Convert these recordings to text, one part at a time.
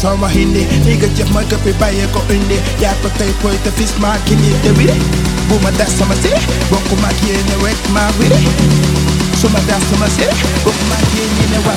som hindi. Eget mörker uppe i och undi Jag på dig på inte finns marken inte vid det Bommar där som man ser Bakom marken är väck man vid det Som man där som man ser Bakom marken är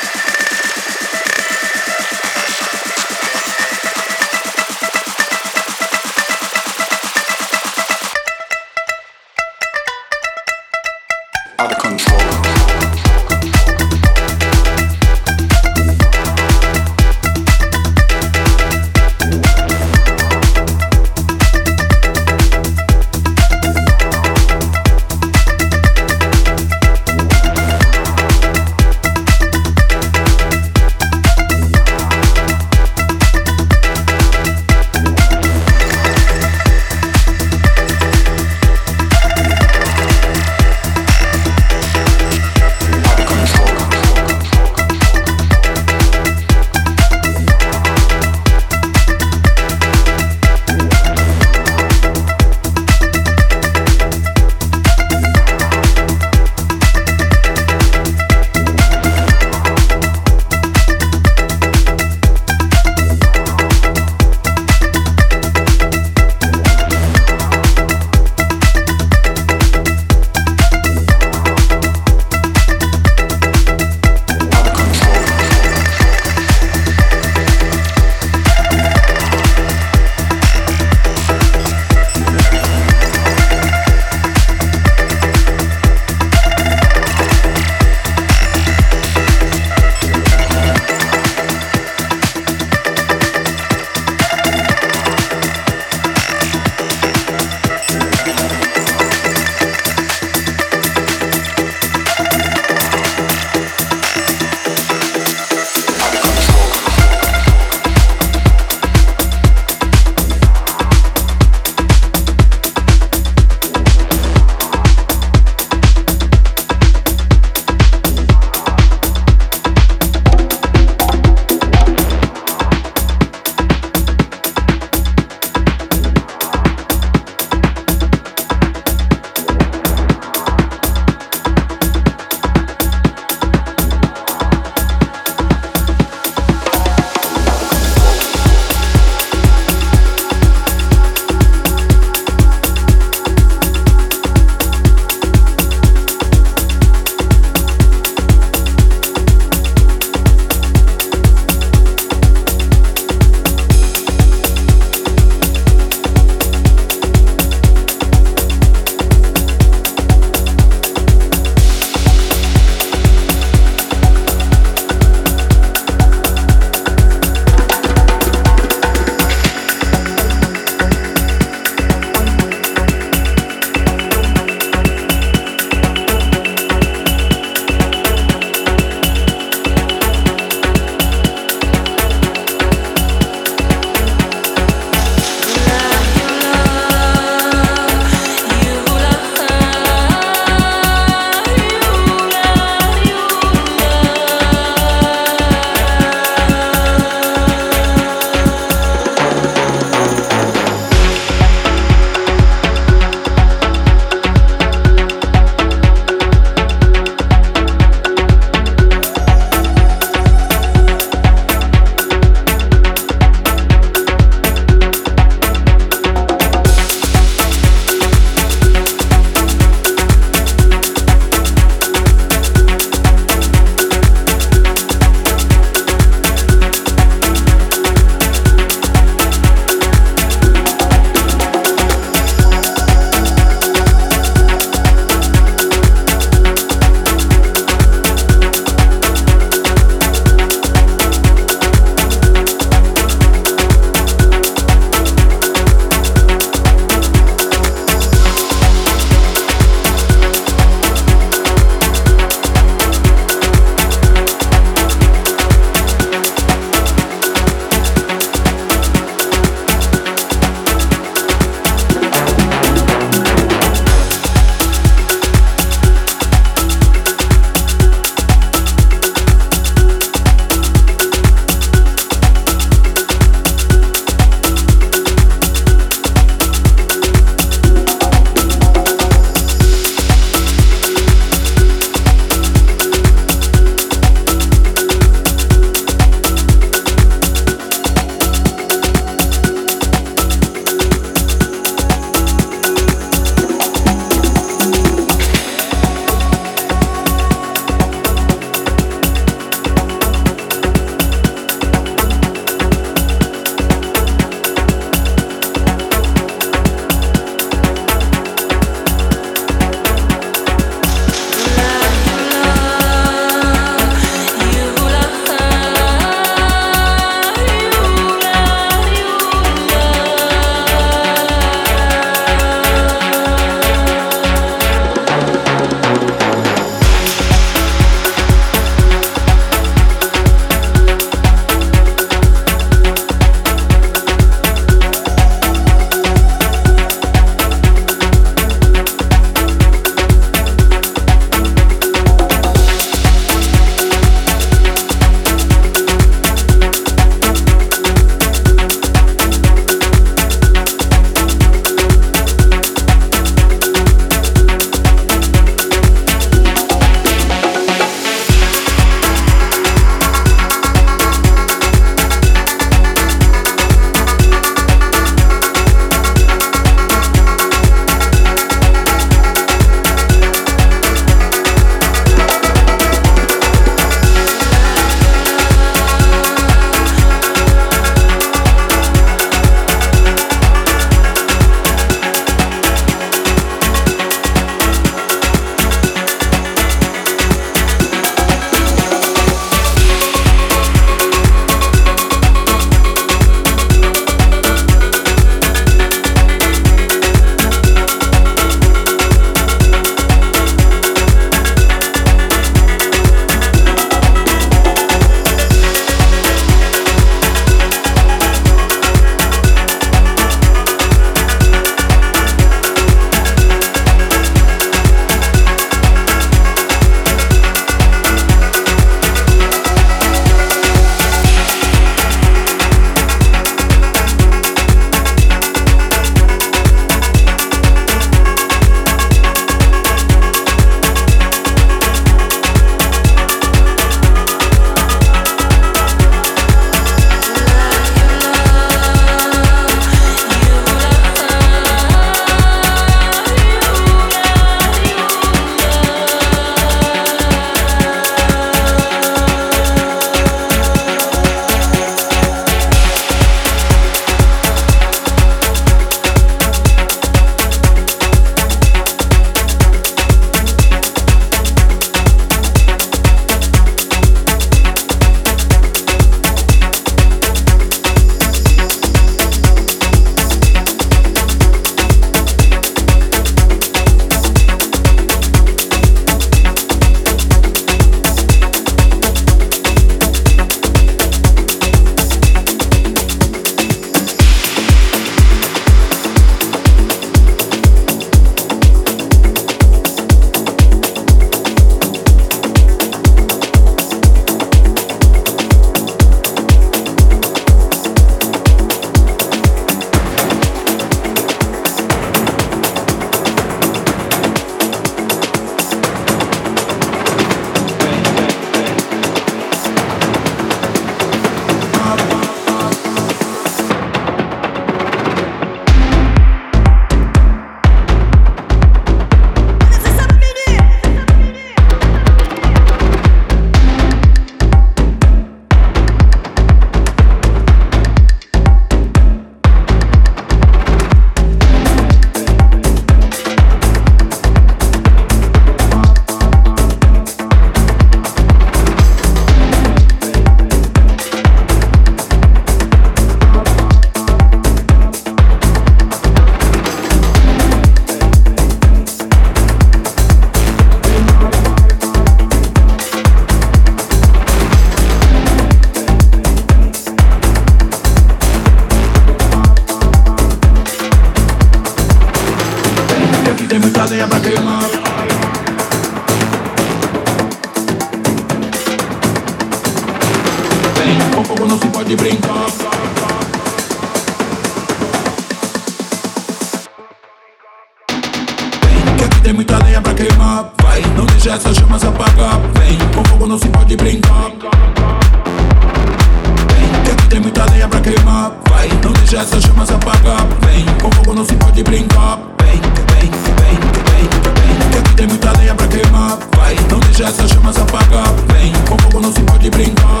Vai, não deixa essas chamas apagar. Vem, com fogo não se pode brincar. Vem, vem, vem, vem, vem. Que aqui tem muita lenha pra queimar. Vai, não deixa essas chamas apagar. Vem, com fogo não se pode brincar.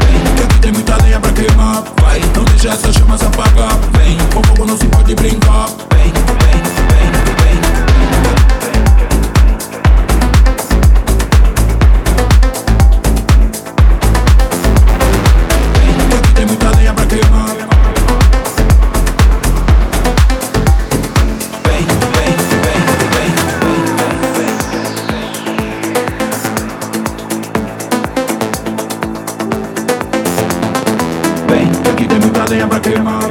Vem, que aqui tem muita lenha pra queimar. Vai, não deixa essas chamas apagar. Vem, com fogo não se pode brincar. Vem, vem, vem. queima, queima.